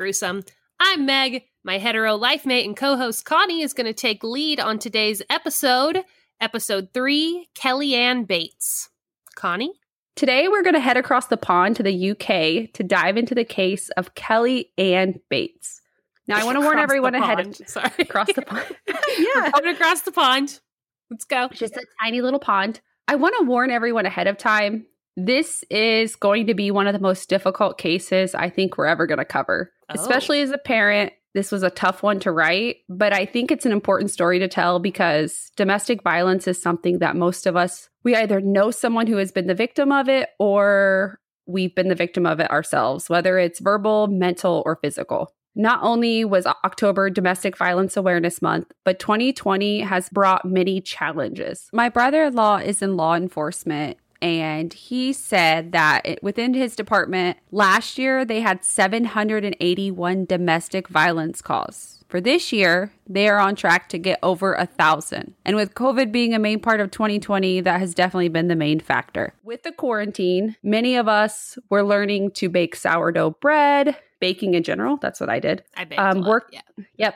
Gruesome. I'm Meg. My hetero life mate and co host Connie is going to take lead on today's episode, episode three Kelly Anne Bates. Connie? Today, we're going to head across the pond to the UK to dive into the case of Kelly Anne Bates. Now, I want to warn everyone ahead of Sorry. across the pond. We're going across the pond. Let's go. just a tiny little pond. I want to warn everyone ahead of time. This is going to be one of the most difficult cases I think we're ever going to cover, Oh. especially as a parent. This was a tough one to write, but I think it's an important story to tell because domestic violence is something that most of us, we either know someone who has been the victim of it or we've been the victim of it ourselves, whether it's verbal, mental, or physical. Not only was October Domestic Violence Awareness Month, but 2020 has brought many challenges. My brother in law is in law enforcement, and he said that it- within his department last year they had 781 domestic violence calls. For this year, they are on track to get over a thousand. And with COVID being a main part of 2020, that has definitely been the main factor. With the quarantine, many of us were learning to bake sourdough bread, baking in general. That's what I did. I baked Um, a lot. work- Yeah. Yep.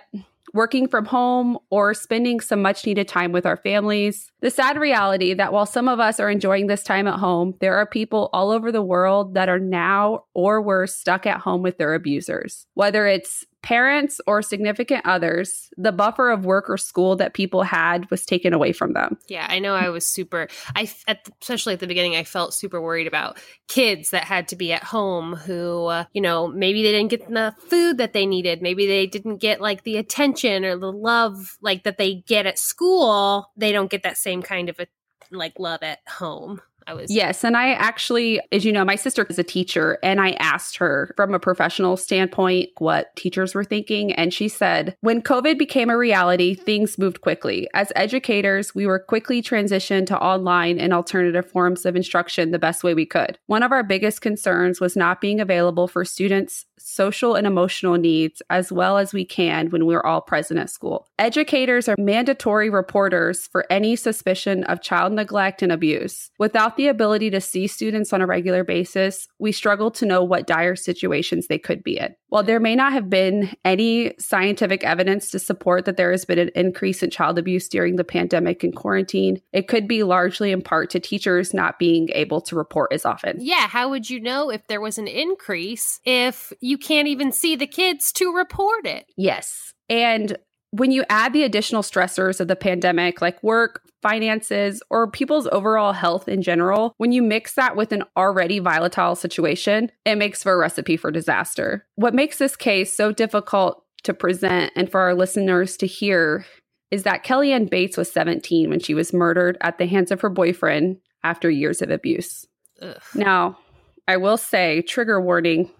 Working from home or spending some much needed time with our families. The sad reality that while some of us are enjoying this time at home, there are people all over the world that are now or were stuck at home with their abusers. Whether it's parents or significant others, the buffer of work or school that people had was taken away from them. Yeah, I know. I was super. I at, especially at the beginning, I felt super worried about kids that had to be at home who, uh, you know, maybe they didn't get the food that they needed. Maybe they didn't get like the attention or the love like that they get at school. They don't get that same kind of a, like love at home. I was Yes. And I actually, as you know, my sister is a teacher, and I asked her from a professional standpoint what teachers were thinking. And she said, when COVID became a reality, things moved quickly. As educators, we were quickly transitioned to online and alternative forms of instruction the best way we could. One of our biggest concerns was not being available for students' social and emotional needs as well as we can when we're all present at school. Educators are mandatory reporters for any suspicion of child neglect and abuse. Without the ability to see students on a regular basis, we struggle to know what dire situations they could be in. While there may not have been any scientific evidence to support that there has been an increase in child abuse during the pandemic and quarantine, it could be largely in part to teachers not being able to report as often. Yeah, how would you know if there was an increase if you can't even see the kids to report it? Yes. And when you add the additional stressors of the pandemic, like work, finances, or people's overall health in general, when you mix that with an already volatile situation, it makes for a recipe for disaster. What makes this case so difficult to present and for our listeners to hear is that Kelly Anne Bates was 17 when she was murdered at the hands of her boyfriend after years of abuse. Ugh. Now, I will say trigger warning,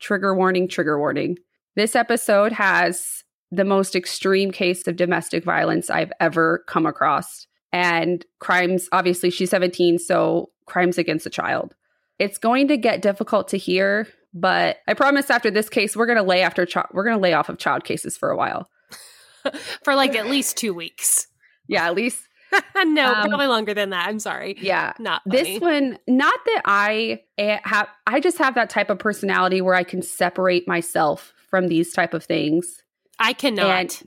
trigger warning, trigger warning. This episode has the most extreme case of domestic violence I've ever come across. And crimes, obviously, she's 17, so crimes against a child. It's going to get difficult to hear, but I promise after this case, we're going to lay after chi- we're going to lay off of child cases for a while. For like at least two weeks. Yeah, at least, no, Um, probably longer than that. I'm sorry. yeah. Not funny. This one, not that I have, I just have that type of personality where I can separate myself from these type of things. I cannot. And,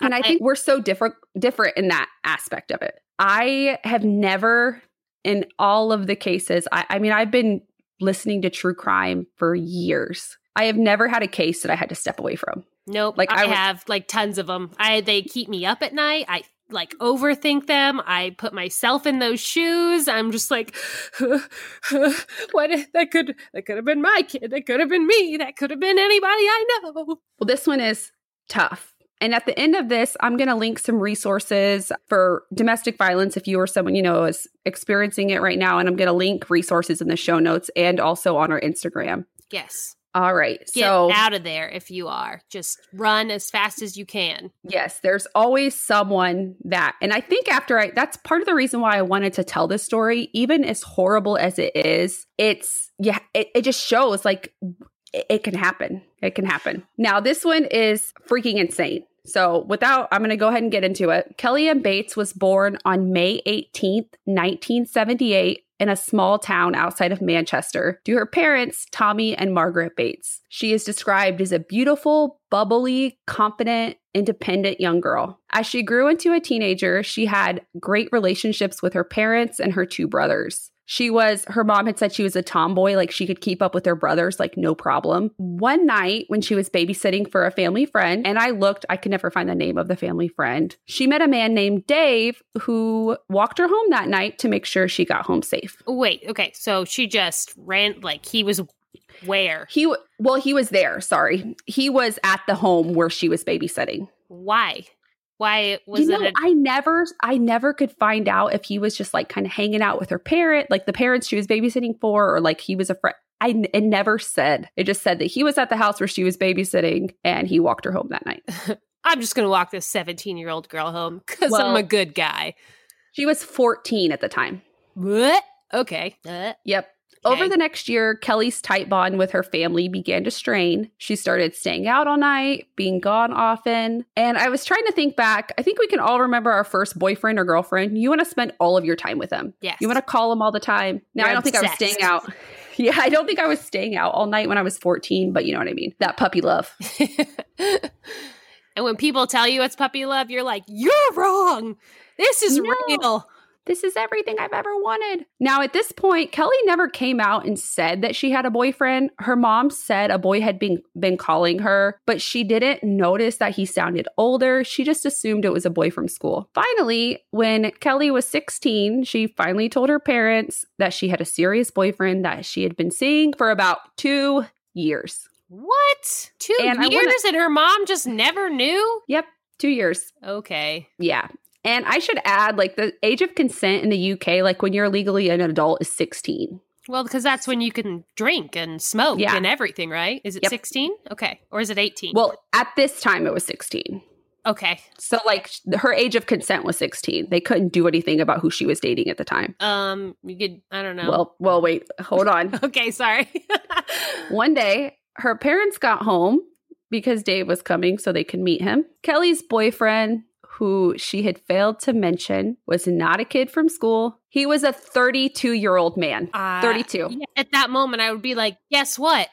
and I think we're so different, different in that aspect of it. I have never, in all of the cases, I, I mean, I've been listening to true crime for years. I have never had a case that I had to step away from. Nope. Like, I, I would- have like tons of them. I they keep me up at night. I like overthink them. I put myself in those shoes. I'm just like, what? That could that could have been my kid. That could have been me. That could have been anybody I know. Well, this one is tough. And at the end of this, I'm going to link some resources for domestic violence if you or someone you know is experiencing it right now. And I'm going to link resources in the show notes and also on our Instagram. Yes. All right. Get so out of there if you are. Just run as fast as you can. Yes, there's always someone that, and I think after I, that's part of the reason why I wanted to tell this story, even as horrible as it is, it's, yeah, it, it just shows like it, it can happen. It can happen. Now, this one is freaking insane. So, without, I'm going to go ahead and get into it. Kelly Anne Bates was born on May 18th, 1978, in a small town outside of Manchester to her parents, Tommy and Margaret Bates. She is described as a beautiful, bubbly, confident, independent young girl. As she grew into a teenager, she had great relationships with her parents and her two brothers. She was, her mom had said she was a tomboy, like she could keep up with her brothers, like no problem. One night when she was babysitting for a family friend, and I looked, I could never find the name of the family friend, she met a man named Dave who walked her home that night to make sure she got home safe. Wait, okay. So she just ran, like, he was where? He, well, he was there, sorry. He was at the home where she was babysitting. Why? Why was you know, it? A- I never, I never could find out if he was just like kind of hanging out with her parent, like the parents she was babysitting for, or like he was a friend. I it never said. It just said that he was at the house where she was babysitting, and he walked her home that night. I'm just gonna walk this 17 year old girl home because Well- I'm a good guy. She was 14 at the time. What? Okay. Uh, Yep. Okay. Over the next year, Kelly's tight bond with her family began to strain. She started staying out all night, being gone often. And I was trying to think back. I think we can all remember our first boyfriend or girlfriend. You want to spend all of your time with them. yes. You want to call them all the time. Now, You're I don't think I was staying out. Yeah, I don't think I was staying out all night when I was 14, but you know what I mean. That puppy love. and when people tell you it's puppy love, you're like, you're wrong. This is No. real. This is everything I've ever wanted. Now, at this point, Kelly never came out and said that she had a boyfriend. Her mom said a boy had been, been calling her, but she didn't notice that he sounded older. She just assumed it was a boy from school. Finally, when Kelly was 16, she finally told her parents that she had a serious boyfriend that she had been seeing for about two years. What? Two And years wanna- and her mom just never knew? Yep, two years. Okay. Yeah. And I should add, like, the age of consent in the UK, like when you're legally an adult, is 16. Well, because that's when you can drink and smoke Yeah. and everything, right? Is it Yep. 16? Okay. Or is it 18? Well, at this time, it was 16. okay. So, like, her age of consent was 16. They couldn't do anything about who she was dating at the time. Um, you could, I don't know. Well, well, wait, hold on. okay, sorry. One day, her parents got home because Dave was coming so they could meet him. Kelly's boyfriend, who she had failed to mention, was not a kid from school. He was a 32 year old man. Uh, 32. At that moment, I would be like, guess what?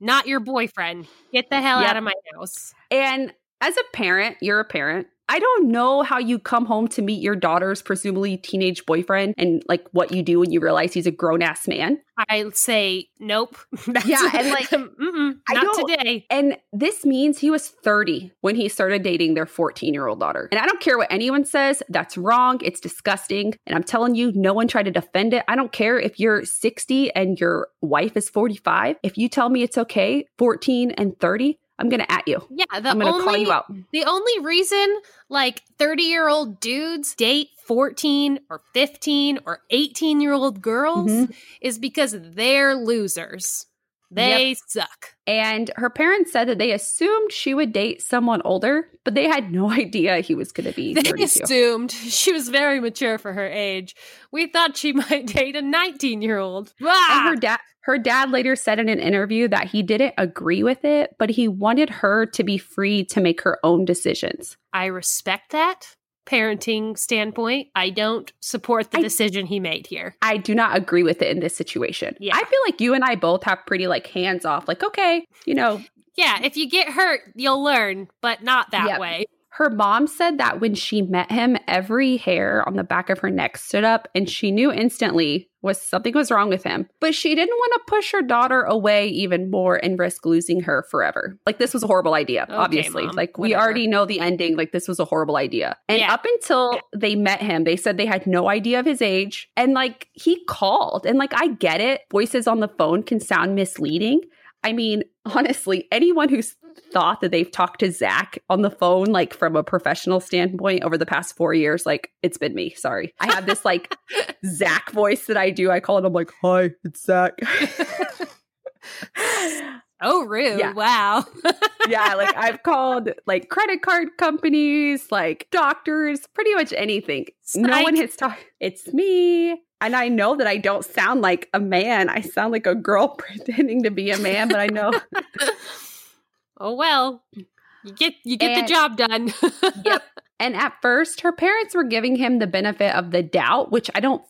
Not your boyfriend. Get the hell Yep. out of my house. And as a parent, you're a parent. I don't know how you come home to meet your daughter's presumably teenage boyfriend and like what you do when you realize he's a grown ass man. I say, nope. That's Yeah, and, like, um, I not today. And this means he was 30 when he started dating their 14 year old daughter. And I don't care what anyone says, that's wrong. It's disgusting. And I'm telling you, no one tried to defend it. I don't care if you're 60 and your wife is 45. If you tell me it's okay, 14 and 30, I'm going to at you. Yeah, I'm going to call you out. the only reason like 30 year old dudes date 14 or 15 or 18 year old girls Mhm. is because they're losers. They suck. And her parents said that they assumed she would date someone older, but they had no idea he was going to be They 32. assumed she was very mature for her age. We thought she might date a 19 year old. Ah! And her dad her dad later said in an interview that he didn't agree with it, but he wanted her to be free to make her own decisions. I respect that parenting standpoint. I don't support the I- decision he made here. I do not agree with it in this situation. Yeah. I feel like you and I both have pretty like hands off, like, okay, you know, Yeah, if you get hurt, you'll learn, but not that Yep. way. Her mom said that when she met him, every hair on the back of her neck stood up and she knew instantly was something was wrong with him. But she didn't want to push her daughter away even more and risk losing her forever. Like this was a horrible idea, Okay, obviously. Mom, like we already know the ending, like this was a horrible idea. And Yeah. up until they met him, they said they had no idea of his age and like he called and like I get it. Voices on the phone can sound misleading. I mean, honestly, anyone who's thought that they've talked to Zach on the phone, like from a professional standpoint over the past four years, like it's been me. Sorry. I have this like Zach voice that I do. I call it, I'm like, hi, it's Zach. Oh, rude. Yeah. Wow. yeah, like I've called like credit card companies, like doctors, pretty much anything. No one has talked. It's me. And I know that I don't sound like a man. I sound like a girl pretending to be a man, but I know oh well. You get you get And- the job done. Yep. And at first, her parents were giving him the benefit of the doubt, which I don't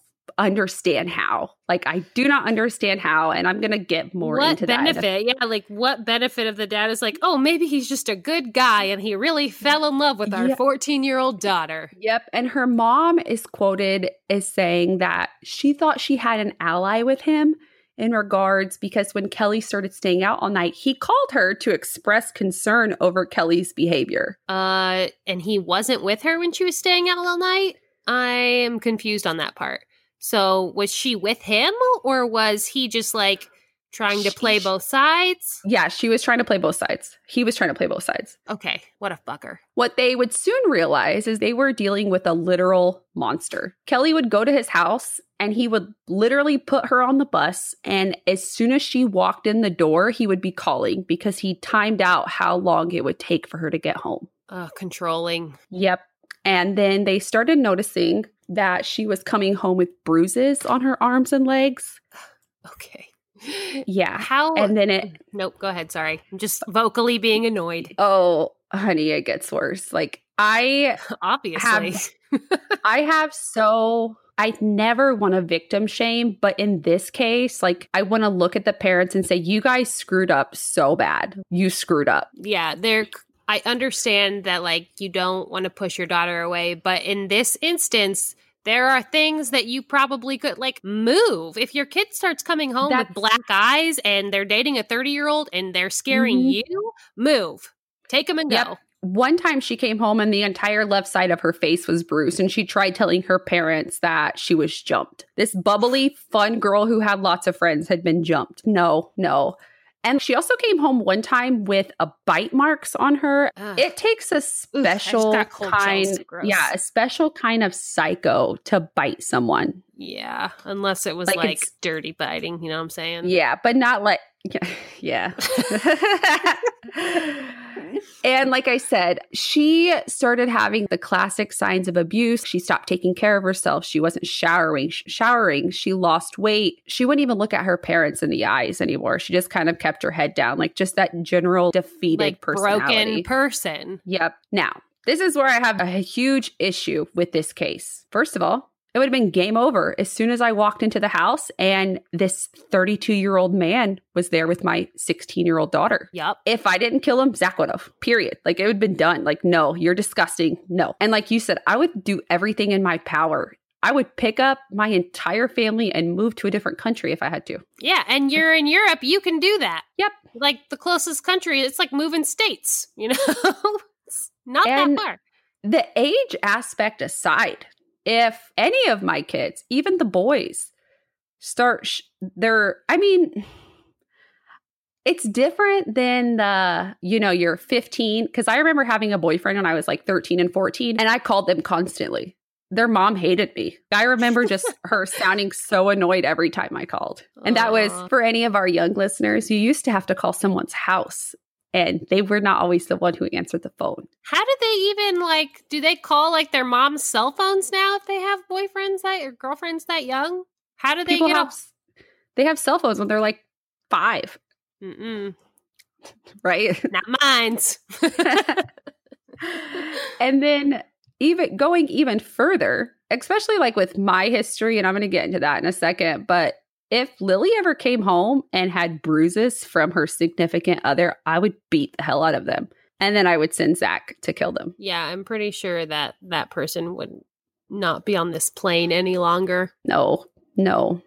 understand how. Like, I do not understand how. And I'm going to get more what into that. in benefit? Yeah, like what benefit of the dad is like, oh, maybe he's just a good guy and he really fell in love with our Yeah. 14 year old daughter. Yep. And her mom is quoted as saying that she thought she had an ally with him in regards because when Kelly started staying out all night, he called her to express concern over Kelly's behavior. Uh, and he wasn't with her when she was staying out all night. I am confused on that part. So was she with him or was he just like trying to play both sides? Yeah, she was trying to play both sides. He was trying to play both sides. Okay, what a fucker. What they would soon realize is they were dealing with a literal monster. Kelly would go to his house and he would literally put her on the bus. And as soon as she walked in the door, he would be calling because he timed out how long it would take for her to get home. Uh, controlling. Yep. And then they started noticing that she was coming home with bruises on her arms and legs. Okay. Yeah. How? And then it, mm, nope. Go ahead. Sorry. I'm just vocally being annoyed. oh, honey, it gets worse. Like, I Obviously. I have so I never want to victim shame, but in this case, like I want to look at the parents and say, you guys screwed up so bad. You screwed up. yeah, they're. I understand that like you don't want to push your daughter away, but in this instance. There are things that you probably could like move. If your kid starts coming home That's- with black eyes and they're dating a 30 year old and they're scaring Mhm. you, move. Take them and Yep. go. One time she came home and the entire left side of her face was bruised, and she tried telling her parents that she was jumped. This bubbly, fun girl who had lots of friends had been jumped. No, no. And she also came home one time with a bite marks on her. Ugh. It takes a special kind, yeah, a special kind of psycho to bite someone. Yeah, unless it was Like, like, dirty biting, you know what I'm saying? Yeah, but not like yeah. and like I said, she started having the classic signs of abuse. She stopped taking care of herself. She wasn't showering, sh- showering. She lost weight. She wouldn't even look at her parents in the eyes anymore. She just kind of kept her head down, like just that general defeated like personality. broken person. Yep. Now, this is where I have a huge issue with this case. First of all, it would have been game over as soon as I walked into the house and this 32 year old man was there with my 16 year old daughter. Yep. If I didn't kill him, Zach would have. Period. Like it would have been done. Like, no, you're disgusting. No. And like you said, I would do everything in my power. I would pick up my entire family and move to a different country if I had to. Yeah, and you're in Europe, you can do that. Yep. Like the closest country, it's like moving states, you know? not And- that far. the age aspect aside, if any of my kids, even the boys, start, sh- they're, I mean, it's different than the, you know, you're 15. Cause I remember having a boyfriend when I was like 13 and 14, and I called them constantly. Their mom hated me. I remember just her sounding so annoyed every time I called. And that was for any of our young listeners, you used to have to call someone's house and they were not always the one who answered the phone. How do they even like do they call like their mom's cell phones now if they have boyfriends that or girlfriends that young? How do they people get have up? they have cell phones when they're like five, Mm-mm, right? not mine. and then even going even further, especially like with my history, and I'm going to get into that in a second, but if Lily ever came home and had bruises from her significant other, I would beat the hell out of them. And then I would send Zach to kill them. Yeah, I'm pretty sure that that person would not be on this plane any longer. No, no.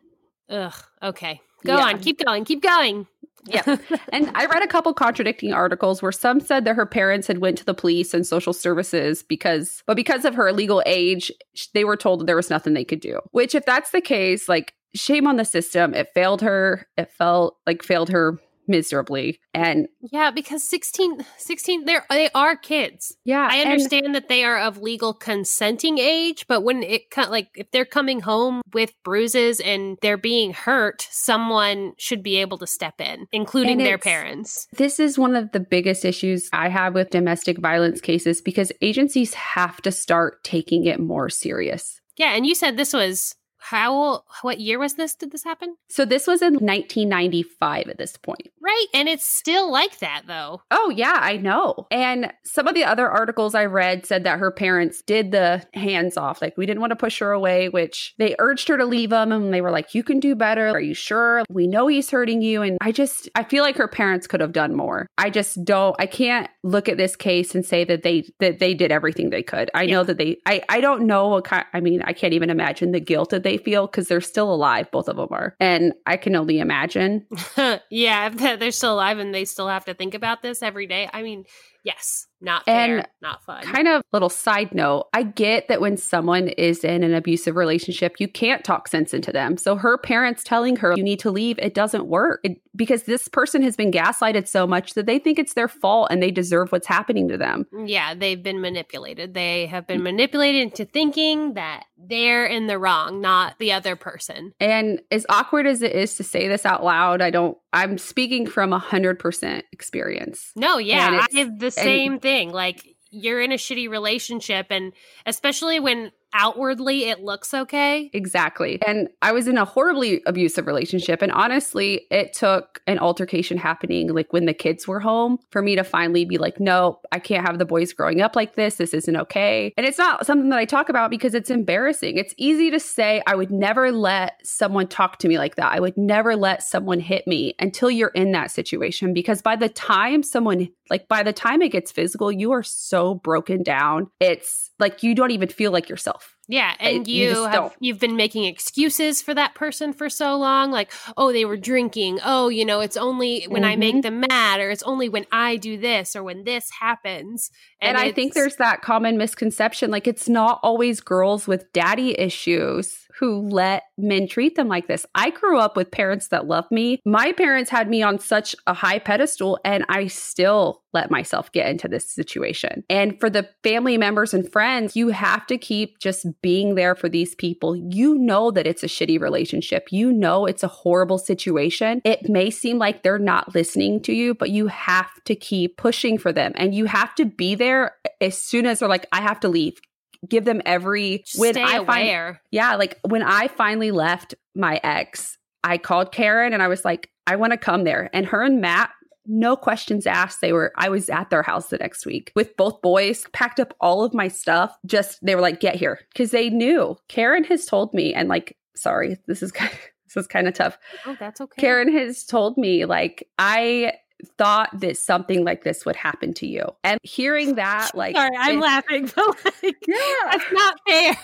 Ugh. Okay. Go Yeah. on. Keep going. Keep going. Yeah. And I read a couple contradicting articles where some said that her parents had went to the police and social services because but because of her legal age, they were told that there was nothing they could do. Which if that's the case, like shame on the system. It failed her. It felt like failed her miserably. And yeah, because 16, 16 they're they are kids. yeah, I and- understand that they are of legal consenting age, but when it like if they're coming home with bruises and they're being hurt, someone should be able to step in, including And their parents. This is one of the biggest issues I have with domestic violence cases because agencies have to start taking it more serious. Yeah, and you said this was how what year was this? Did this happen? So this was in 1995 at this point. Right, and it's still like that though. Oh, yeah, I know. And some of the other articles I read said that her parents did the hands off. Like, we didn't want to push her away, which they urged her to leave him. And they were like, you can do better. Are you sure? We know he's hurting you. And I just, I feel like her parents could have done more. I just don't, I can't look at this case and say that they, that they did everything they could. I know that they, I, I don't know what kind, I mean, I can't even imagine the guilt that they feel because they're still alive. Both of them are. And I can only imagine yeah, they're- they're still alive and they still have to think about this every day. I mean, yes, not fair, And not fun. kind of little side note i get that when someone is in an abusive relationship you can't talk sense into them so her parents telling her you need to leave it doesn't work It- because this person has been gaslighted so much that they think it's their fault and they deserve what's happening to them yeah, they've been manipulated. They have been mm. manipulated into thinking that they're in the wrong, not the other person. and as awkward as it is to say this out loud i don't i'm speaking from a 100% experience No, yeah, I have the same thing. Like you're in a shitty relationship and especially when outwardly it looks okay. Exactly. And I was in a horribly abusive relationship. And honestly, it took an altercation happening like when the kids were home for me to finally be like, no, I can't have the boys growing up like this. This isn't okay. And it's not something that I talk about because it's embarrassing. It's easy to say, I would never let someone talk to me like that. I would never let someone hit me until you're in that situation. Because by the time someone, like by the time it gets physical, you are so broken down. It's like you don't even feel like yourself. Yeah, and you you, have don't. you've been making excuses for that person for so long like, oh, they were drinking. Oh, you know, it's only when I Mhm. make them mad or it's only when I do this or when this happens. And, I think there's that common misconception like it's not always girls with daddy issues who let men treat them like this. I grew up with parents that loved me. My parents had me on such a high pedestal, and I still let myself get into this situation. And for the family members and friends, you have to keep just being there for these people. You know that it's a shitty relationship, you know it's a horrible situation. It may seem like they're not listening to you, but you have to keep pushing for them and you have to be there as soon as they're like, I have to leave. Give them every when stay I find aware. yeah, like when I finally left my ex, I called Karen and I was like, I want to come there. And her and Matt, no questions asked. They were, I was at their house the next week with both boys, packed up all of my stuff. Just, they were like, get here. Cause they knew Karen has told me, and like, sorry, this is kind of, this is kind of tough. Oh, that's okay. Karen has told me, like, I thought that something like this would happen to you. And hearing that, like, Sorry, I'm it- laughing, but like Yeah. that's not fair.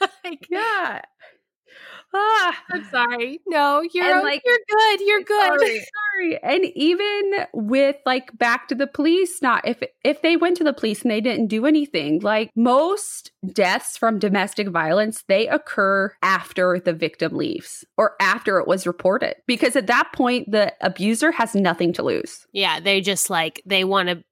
like, Yeah. Ah. I'm sorry. No, you're And, like, you're good. You're good. Sorry, sorry. And even with like back to the police, not if if they went to the police and they didn't do anything, like most deaths from domestic violence, they occur after the victim leaves or after it was reported. Because at that point, the abuser has nothing to lose. Yeah, they just like they want to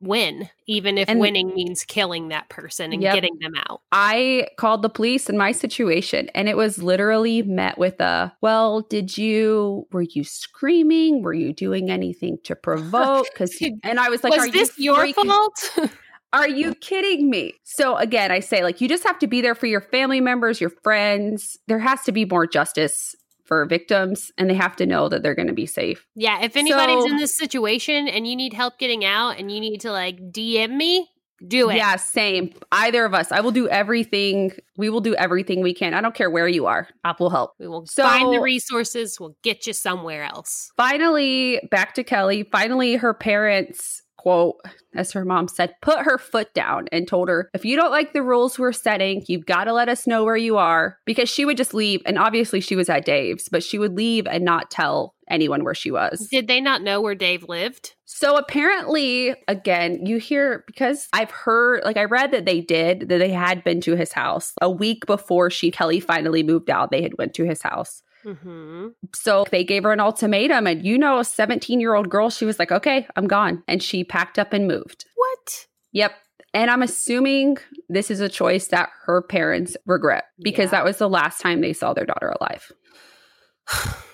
win, even if And- winning means killing that person and Yep. getting them out. I called the police in my situation and it was literally met with a, well, did you, were you screaming? Were you doing anything to provoke? Cause, and I was like, Was are this you your fault? Are you kidding me? So again, I say like you just have to be there for your family members, your friends. There has to be more justice for victims and they have to know that they're going to be safe. yeah, if anybody's So- in this situation and you need help getting out and you need to like DM me, do it. Yeah, same. Either of us. I will do everything. We will do everything we can. I don't care where you are. I will help. We will So- find the resources. We'll get you somewhere else. Finally, back to Kelly. Finally, her parents quote, as her mom said, put her foot down and told her, if you don't like the rules we're setting, you've got to let us know where you are. Because she would just leave. And obviously she was at Dave's, but she would leave and not tell anyone where she was. Did they not know where Dave lived? So apparently, again, you hear because I've heard, like I read that they did, that they had been to his house a week before she Kelly finally moved out. They had went to his house. Mm-hmm. So they gave her an ultimatum, and you know, a 17 year old girl, she was like, okay, I'm gone. And she packed up and moved. What? Yep. And I'm assuming this is a choice that her parents regret because Yeah. that was the last time they saw their daughter alive.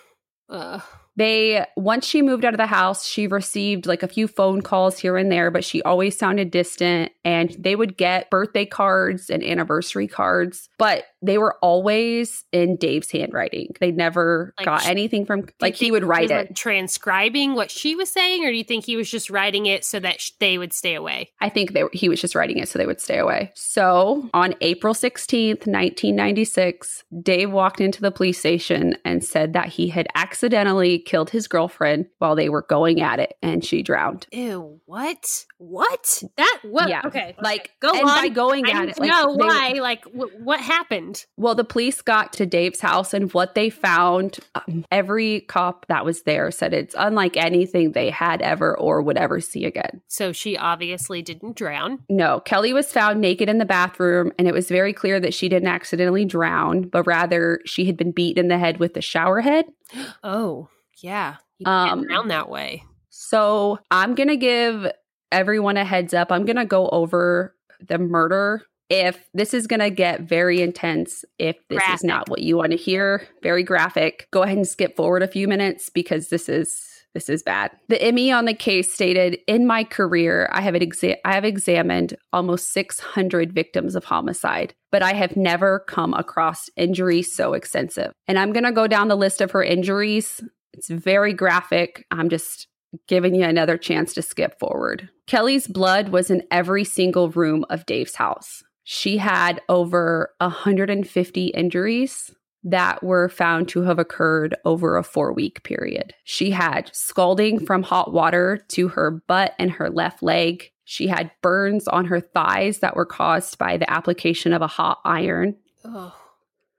Uh, They, once she moved out of the house, she received like a few phone calls here and there, but she always sounded distant. And they would get birthday cards and anniversary cards, but they were always in Dave's handwriting. They never Like got sh- anything from, like, he would write it. like, transcribing what she was saying, or do you think he was just writing it so that sh- they would stay away? I think they, he was just writing it so they would stay away. So on April 16th, 1996, Dave walked into the police station and said that he had accidentally killed his girlfriend while they were going at it and she drowned. Ew! What? What? That? What? Yeah, Okay. Like, Go and on. by going I at it, to like, know they were- why. Like, wh- what happened? Well, the police got to Dave's house, and what they found, um, every cop that was there said it's unlike anything they had ever or would ever see again. So she obviously didn't drown. No, Kelly was found naked in the bathroom, and it was very clear that she didn't accidentally drown, but rather she had been beaten in the head with the shower head. Oh, yeah. You Um, drown that way. So I'm going to give everyone a heads up. I'm going to go over the murder. If this is going to get very intense, if this is not what you want to hear, very graphic, go ahead and skip forward a few minutes because this is this is bad. The ME on the case stated, "In my career, I have exa- I have examined almost 600 victims of homicide, but I have never come across injuries so extensive." And I'm going to go down the list of her injuries. It's very graphic. I'm just giving you another chance to skip forward. Kelly's blood was in every single room of Dave's house. She had over 150 injuries that were found to have occurred over a four week period. She had scalding from hot water to her butt and her left leg. She had burns on her thighs that were caused by the application of a hot iron Oh,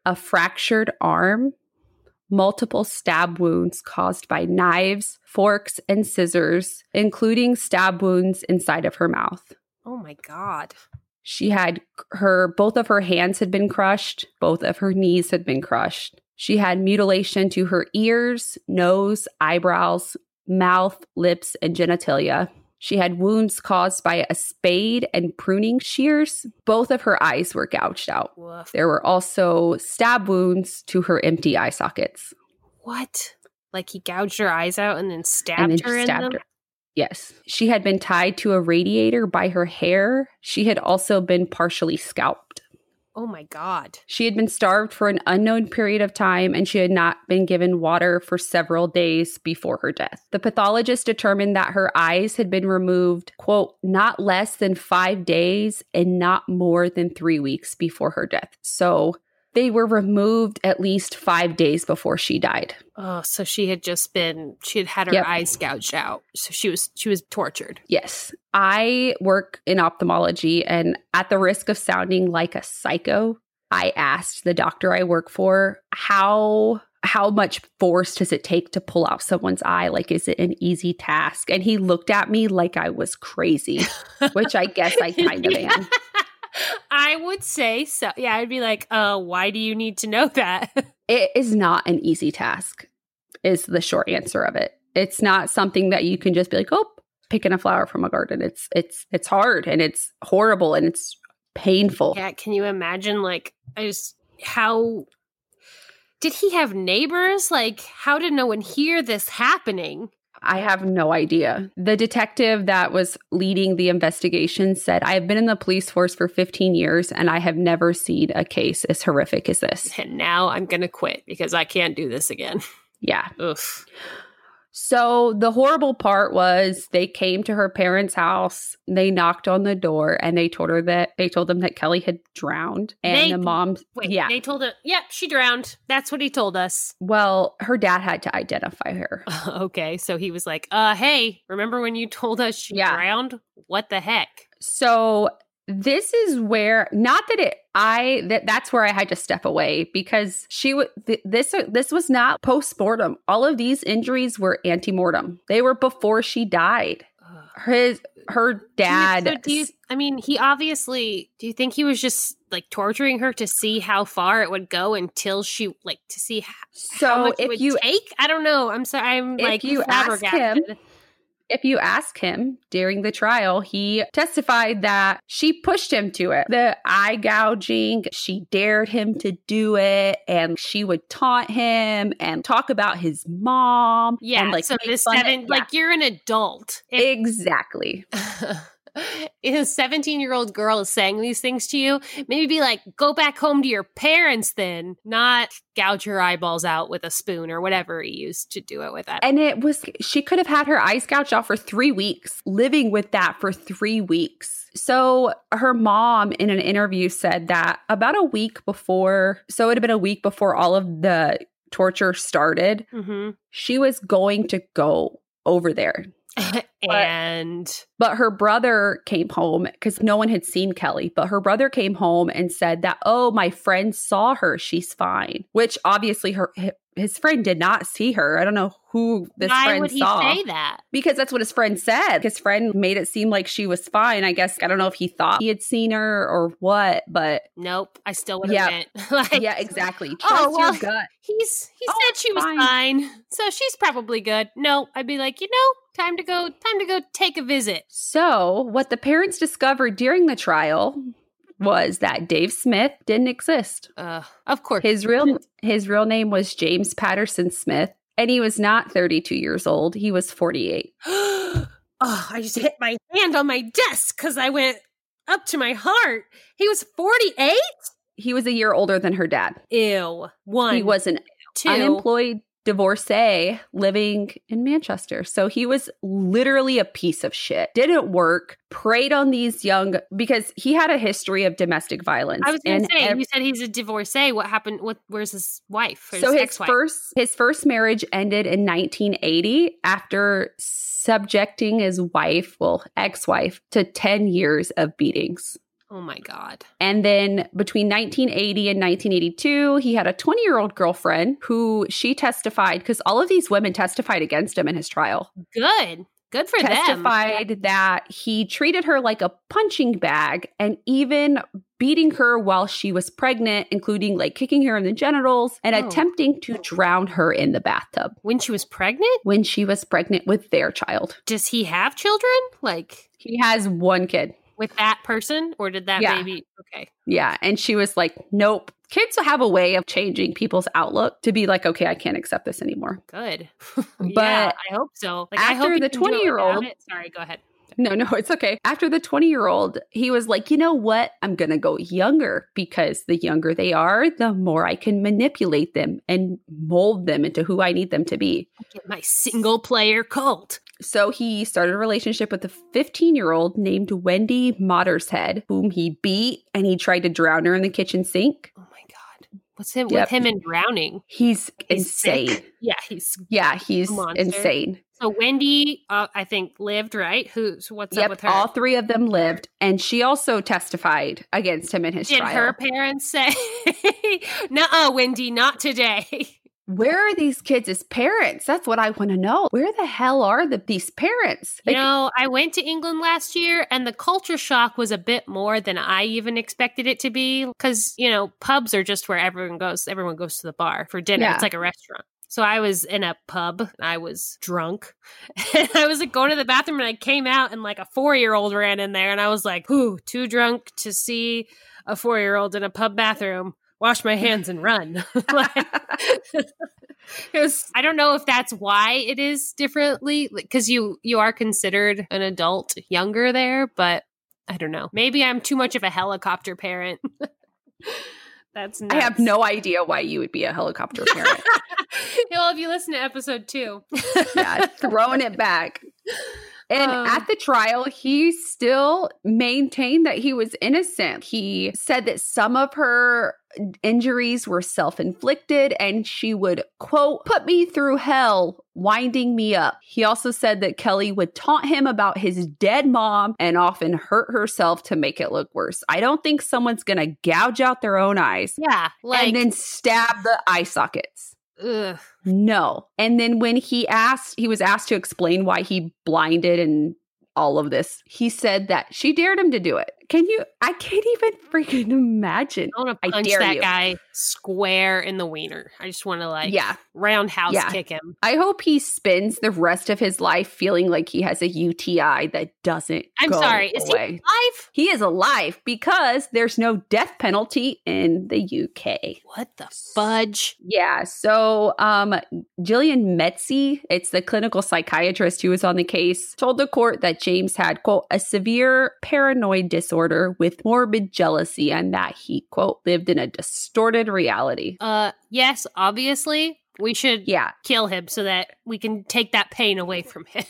a fractured arm, multiple stab wounds caused by knives, forks, and scissors, including stab wounds inside of her mouth. oh my God. She had her both of her hands had been crushed, both of her knees had been crushed. She had mutilation to her ears, nose, eyebrows, mouth, lips, and genitalia. She had wounds caused by a spade and pruning shears. Both of her eyes were gouged out. Woof. There were also stab wounds to her empty eye sockets. What? Like he gouged her eyes out and then stabbed and then her in stabbed them? her. Yes. She had been tied to a radiator by her hair. She had also been partially scalped. Oh my God. She had been starved for an unknown period of time and she had not been given water for several days before her death. The pathologist determined that her eyes had been removed, quote, not less than five days and not more than three weeks before her death. So they were removed at least five days before she died. Oh, so she had just been she had had her Yep. eyes gouged out. So she was she was tortured. Yes. I work in ophthalmology, and at the risk of sounding like a psycho, I asked the doctor I work for how how much force does it take to pull out someone's eye? Like, is it an easy task? And he looked at me like I was crazy, which I guess I kind of Yeah. am. I would say so. Yeah, I'd be like, uh, why do you need to know that? It is not an easy task, is the short answer of it. It's not something that you can just be like, oh, picking a flower from a garden. It's it's it's hard and it's horrible and it's painful. yeah, can you imagine like I just how did he have neighbors? Like, how did no one hear this happening? I have no idea. The detective that was leading the investigation said, I have been in the police force for 15 years and I have never seen a case as horrific as this. And now I'm gonna quit because I can't do this again. Yeah. Ugh. So the horrible part was they came to her parents' house, they knocked on the door, and they told her that they told them that Kelly had drowned. And They- the mom, Wait, yeah, they told her, yep, she drowned. That's what he told us. well, her dad had to identify her. okay, so he was like, uh, hey, remember when you told us she Yeah. drowned? What the heck? So this is where not that it I that that's where I had to step away because she would th- this this was not post-mortem. All of these injuries were ante-mortem. They were before she died. His her dad So do you, I mean, he obviously. Do you think he was just like torturing her to see how far it would go until she like to see how, how so it if would you take? I don't know. I'm sorry. I'm If like you ask him. If you ask him during the trial, he testified that she pushed him to it. The eye gouging, she dared him to do it, and she would taunt him and talk about his mom. Yeah. and, like so this seven, yeah, like you're an adult. If- exactly. a 17 year old girl is saying these things to you, maybe be like, go back home to your parents then, not gouge your eyeballs out with a spoon or whatever he used to do it with that. And it was, she could have had her eyes gouged out for three weeks, living with that for three weeks. So her mom in an interview said that about a week before, so it had been a week before all of the torture started, hmm she was going to go over there. and But her brother came home because no one had seen Kelly. But her brother came home and said that, oh, my friend saw her. She's fine. Which obviously her his friend did not see her. I don't know who this why friend would he saw. say that? Because that's what his friend said. His friend made it seem like she was fine. I guess I don't know if he thought he had seen her or what, but Nope, I still would have Yeah. like, yeah, exactly. Oh, Trust Oh, well, your gut. He's he Oh, said she was fine. fine, so she's probably good. No, I'd be like, you know, time to go, time to go take a visit. So, what the parents discovered during the trial was that Dave Smith didn't exist. Uh, of course, His real his real name was James Patterson Smith, and he was not 32 years old. He was 48. oh, I just hit my hand on my desk because I went up to my heart. He was 48? He was a year older than her dad. Ew. One. He was an two. unemployed divorcee living in Manchester. So he was literally a piece of shit. Didn't work, preyed on these young because he had a history of domestic violence. I was going to say, ev- you said he's a divorcee. What happened? What? Where's his wife? So his ex-wife? first his first marriage ended in 1980 after subjecting his wife, well, ex-wife, to 10 years of beatings. Oh my god. And then between 1980 and 1982, he had a 20 year old girlfriend who she testified because all of these women testified against him in his trial. Good. Good for them. Testified that he treated her like a punching bag and even beating her while she was pregnant, including like kicking her in the genitals and Oh. attempting to drown her in the bathtub When she was pregnant, when she was pregnant with their child. does he have children? Like He has one kid. With that person, or did that Yeah. baby? Okay. Yeah. And she was like, nope. Kids have a way of changing people's outlook to be like, okay, I can't accept this anymore. Good. But yeah, I hope so. Like I after hope the can do it 20-year-old. Sorry, go ahead. No, no, it's okay. After the 20 year old, he was like, you know what? I'm going to go younger because the younger they are, the more I can manipulate them and mold them into who I need them to be. Get my single player cult. So he started a relationship with a 15 year old named Wendy Mottershead, whom he beat and he tried to drown her in the kitchen sink. Oh my god. What's him Yep. with him and drowning? He's, He's insane. sick. Yeah, he's Yeah, he's insane. so Wendy. Uh, I think lived right. Who's what's up with her? all three of them lived, and she also testified against him in his Did trial. her parents say, "Nuh-uh, Wendy, not today"? Where are these kids' as parents? That's what I want to know. Where the hell are the, these parents? You know, I went to England last year and the culture shock was a bit more than I even expected it to be. Cause, you know, pubs are just where everyone goes. Everyone goes to the bar for dinner. Yeah. It's like a restaurant. So I was in a pub. I was drunk. And I was like going to the bathroom and I came out and like a four year old ran in there and I was like, whew, too drunk to see a four year old in a pub bathroom. Wash my hands and run. like, was i don't know if that's why it is differently because you you are considered an adult younger there but i don't know maybe i'm too much of a helicopter parent That's I have no idea why you would be a helicopter parent. well, if you listen to episode two, yeah, throwing it back. And Um. at the trial, he still maintained that he was innocent. He said that some of her injuries were self inflicted and she would, quote, put me through hell, winding me up. He also said that Kelly would taunt him about his dead mom and often hurt herself to make it look worse. I don't think someone's going to gouge out their own eyes yeah, like, and then stab the eye sockets. Ugh. No. And then when he asked, he was asked to explain why he blinded and all of this, he said that she dared him to do it. Can you? I can't even freaking imagine. I want to punch that you. guy square in the wiener. I just want to like, yeah. roundhouse Yeah. kick him. I hope he spends the rest of his life feeling like he has a UTI that doesn't I'm sorry, is away. he alive? He is alive because there's no death penalty in the UK. What the fudge? Yeah. So, um, Gillian Mezey, it's the clinical psychiatrist who was on the case, told the court that James had, quote, a severe paranoid disorder with morbid jealousy and that he, quote, lived in a distorted reality. Uh, yes, obviously, we should Yeah. kill him so that we can take that pain away from him.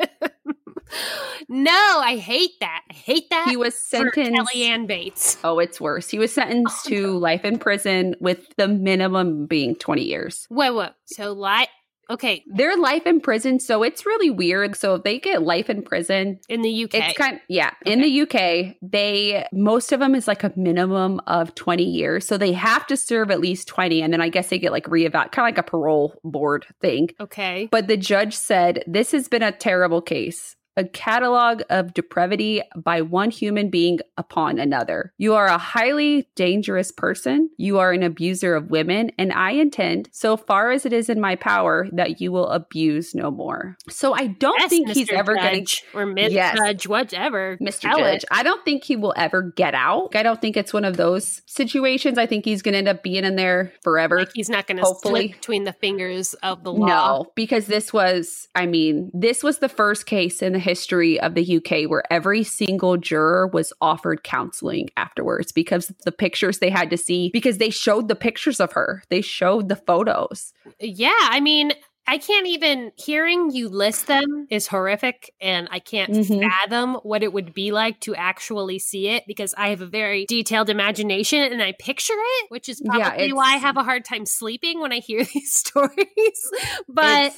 no, I hate that. I hate that. He was sentenced. Kelly Anne Bates. Oh, it's worse. He was sentenced Oh, to no. life in prison with the minimum being 20 years. Wait, what? So, like, okay, They're life in prison, so it's really weird. So if they get life in prison, in the UK, It's kind yeah. In the UK, they most of them is like a minimum of 20 years. So they have to serve at least 20 and then I guess they get like reeval kind of like a parole board thing. okay. But the judge said this has been a terrible case. A catalog of depravity by one human being upon another. You are a highly dangerous person. You are an abuser of women, and I intend, so far as it is in my power, that you will abuse no more. So I don't Yes, think he's ever going to or Miss Yes. Judge, whatever. Mr. Judge. it. I don't think he will ever get out. I don't think it's one of those situations. I think he's going to end up being in there forever. Like he's not going to slip between the fingers of the law. no, because this was, I mean, this was the first case in the history of the UK where every single juror was offered counseling afterwards because the pictures they had to see, because they showed the pictures of her, they showed the photos. Yeah, I mean, I can't even hearing you list them is horrific, and I can't Mhm. fathom what it would be like to actually see it because I have a very detailed imagination and I picture it, which is Yeah, probably why I have a hard time sleeping when I hear these stories. but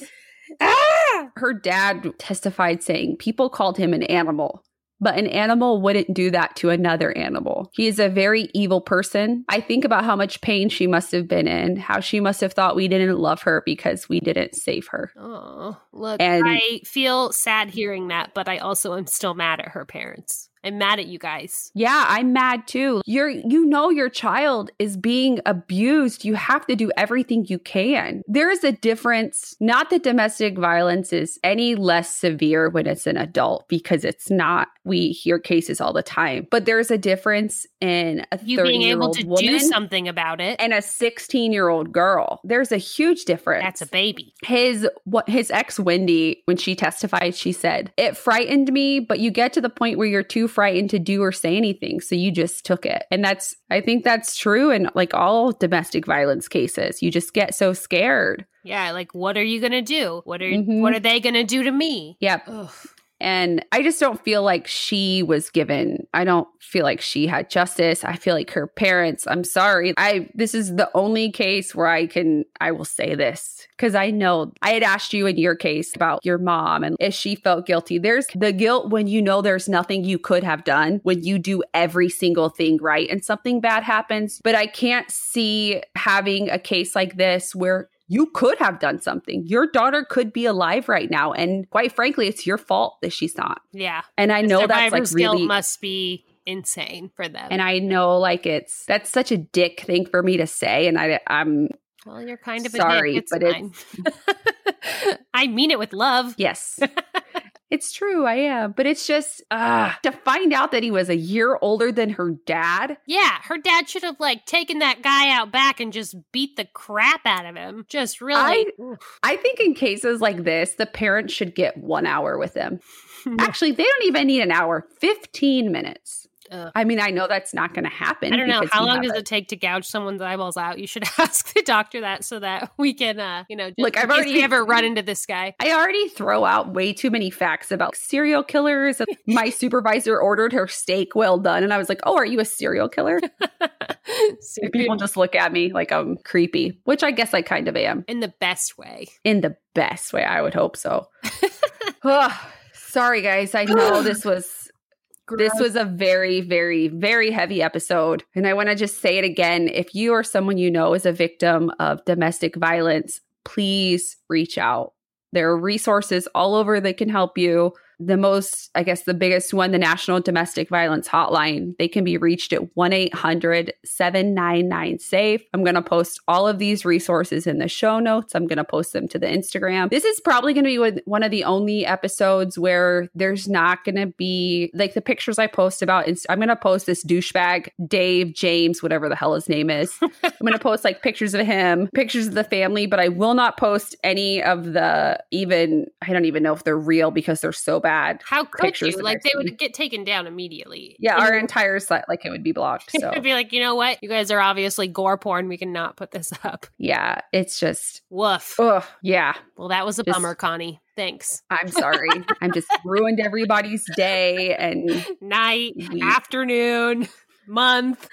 ah! her dad testified saying people called him an animal, but an animal wouldn't do that to another animal. He is a very evil person. I think about how much pain she must have been in, how she must have thought we didn't love her because we didn't save her. oh, look, And- I feel sad hearing that, but I also am still mad at her parents. I'm mad at you guys. Yeah, I'm mad too. You're you know your child is being abused. You have to do everything you can. There is a difference. Not that domestic violence is any less severe when it's an adult because it's not. We hear cases all the time. But there's a difference in a You being able to do something about it. and a 16-year-old girl. There's a huge difference That's a baby. his what his ex Wendy when she testified she said it frightened me but you get to the point where you're too frightened to do or say anything so you just took it and that's I think that's true in like all domestic violence cases you just get so scared Yeah, like what are you gonna do? What are Mhm. what are they gonna do to me? yep Ugh. And I just don't feel like she was given I don't feel like she had justice. I feel like her parents I'm sorry. I this is the only case where I can I will say this because I know I had asked you in your case about your mom and if she felt guilty. There's the guilt when you know there's nothing you could have done when you do every single thing right and something bad happens. But I can't see having a case like this where you could have done something. Your daughter could be alive right now. And quite frankly, it's your fault that she's not. Yeah. And I know that's like really must be insane for them. and I know like it's that's such a dick thing for me to say. And I I'm well, you're kind of Sorry. It's but fine. I mean it with love. yes. It's true, I am. But it's just uh to find out that he was a year older than her dad. Yeah, her dad should have like taken that guy out back and just beat the crap out of him. Just really. I- I think in cases like this, the parents should get one hour with them. Actually, they don't even need an hour, 15 minutes. I mean, I know that's not going to happen. I don't know how long does a- it take to gouge someone's eyeballs out. You should ask the doctor that so that we can, uh, you know, just Look, I've already- ever run into this guy. I already throw out way too many facts about serial killers. My supervisor ordered her steak well done, and I was like, "Oh, are you a serial killer?" People just look at me like I'm creepy, which I guess I kind of am in the best way. in the best way. I would hope so. Ugh, sorry, guys. I know this was this was a very, very, very heavy episode. And I want to just say it again. If you or someone you know is a victim of domestic violence, please reach out. There are resources all over that can help you. The most, I guess, the biggest one, the National Domestic Violence Hotline. They can be reached at 1 800 799 SAFE. I'm going to post all of these resources in the show notes. I'm going to post them to the Instagram. This is probably going to be one- of the only episodes where there's not going to be like the pictures I post about. I'm going to post this douchebag, Dave, James, whatever the hell his name is. I'm going to post like pictures of him, pictures of the family, but I will not post any of the even, I don't even know if they're real because they're so bad. How could you? Like they would get taken down immediately. Yeah, And our entire site, like it would be blocked. So, I'd be like, you know what? You guys are obviously gore porn. We cannot put this up. yeah, it's just, Woof. oh, yeah. Well, that was a Just- bummer, Connie. Thanks. I'm sorry. I'm just ruined everybody's day. And Night, We- afternoon, month.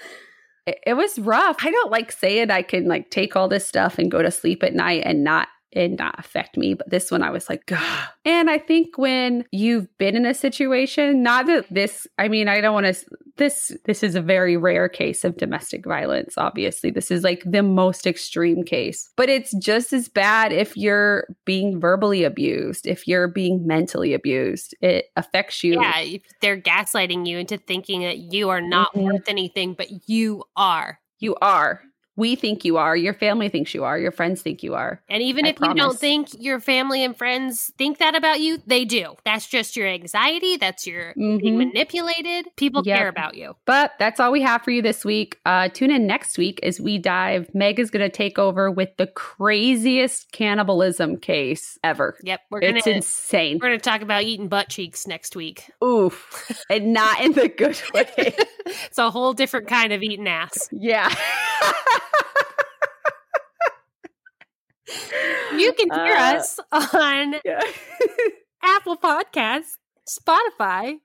it was rough. I don't like saying I can like take all this stuff and go to sleep at night and not and not affect me. But this one I was like, God. And I think when you've been in a situation, not that this, I mean, I don't want to this this is a very rare case of domestic violence, obviously. This is like the most extreme case. But it's just as bad if you're being verbally abused, if you're being mentally abused. It affects you. Yeah, if they're gaslighting you into thinking that you are not Mhm. worth anything, but you are. You are. We think you are. Your family thinks you are. Your friends think you are. And even I if you don't think your family and friends think that about you, they do. That's just your anxiety. That's your being Mhm. manipulated. People Yep. care about you. But that's all we have for you this week. Uh, tune in next week as we dive. Meg is going to take over with the craziest cannibalism case ever. Yep, we're gonna It's insane. we're gonna talk about eating butt cheeks next week. Oof. and not in the good way. It's a whole different kind of eating ass. yeah. You can hear Uh, us on yeah. Apple Podcasts, Spotify.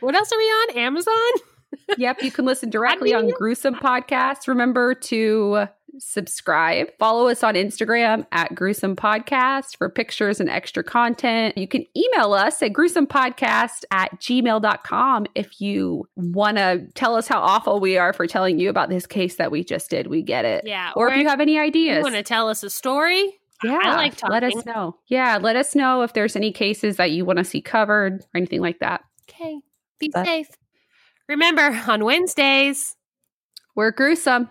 What else are we on? Amazon? Yep, you can listen directly on mean- Gruesome Podcast. Remember to subscribe. Follow us on Instagram at Gruesome Podcast for pictures and extra content. You can email us at gruesomepodcast at gmail.com if you want to tell us how awful we are for telling you about this case that we just did. We get it. Yeah. Or if you have any you ideas. want to tell us a story, yeah, I like talking. let us know. Yeah, let us know if there's any cases that you want to see covered or anything like that. okay, be But- safe. Remember, on Wednesdays, We're gruesome.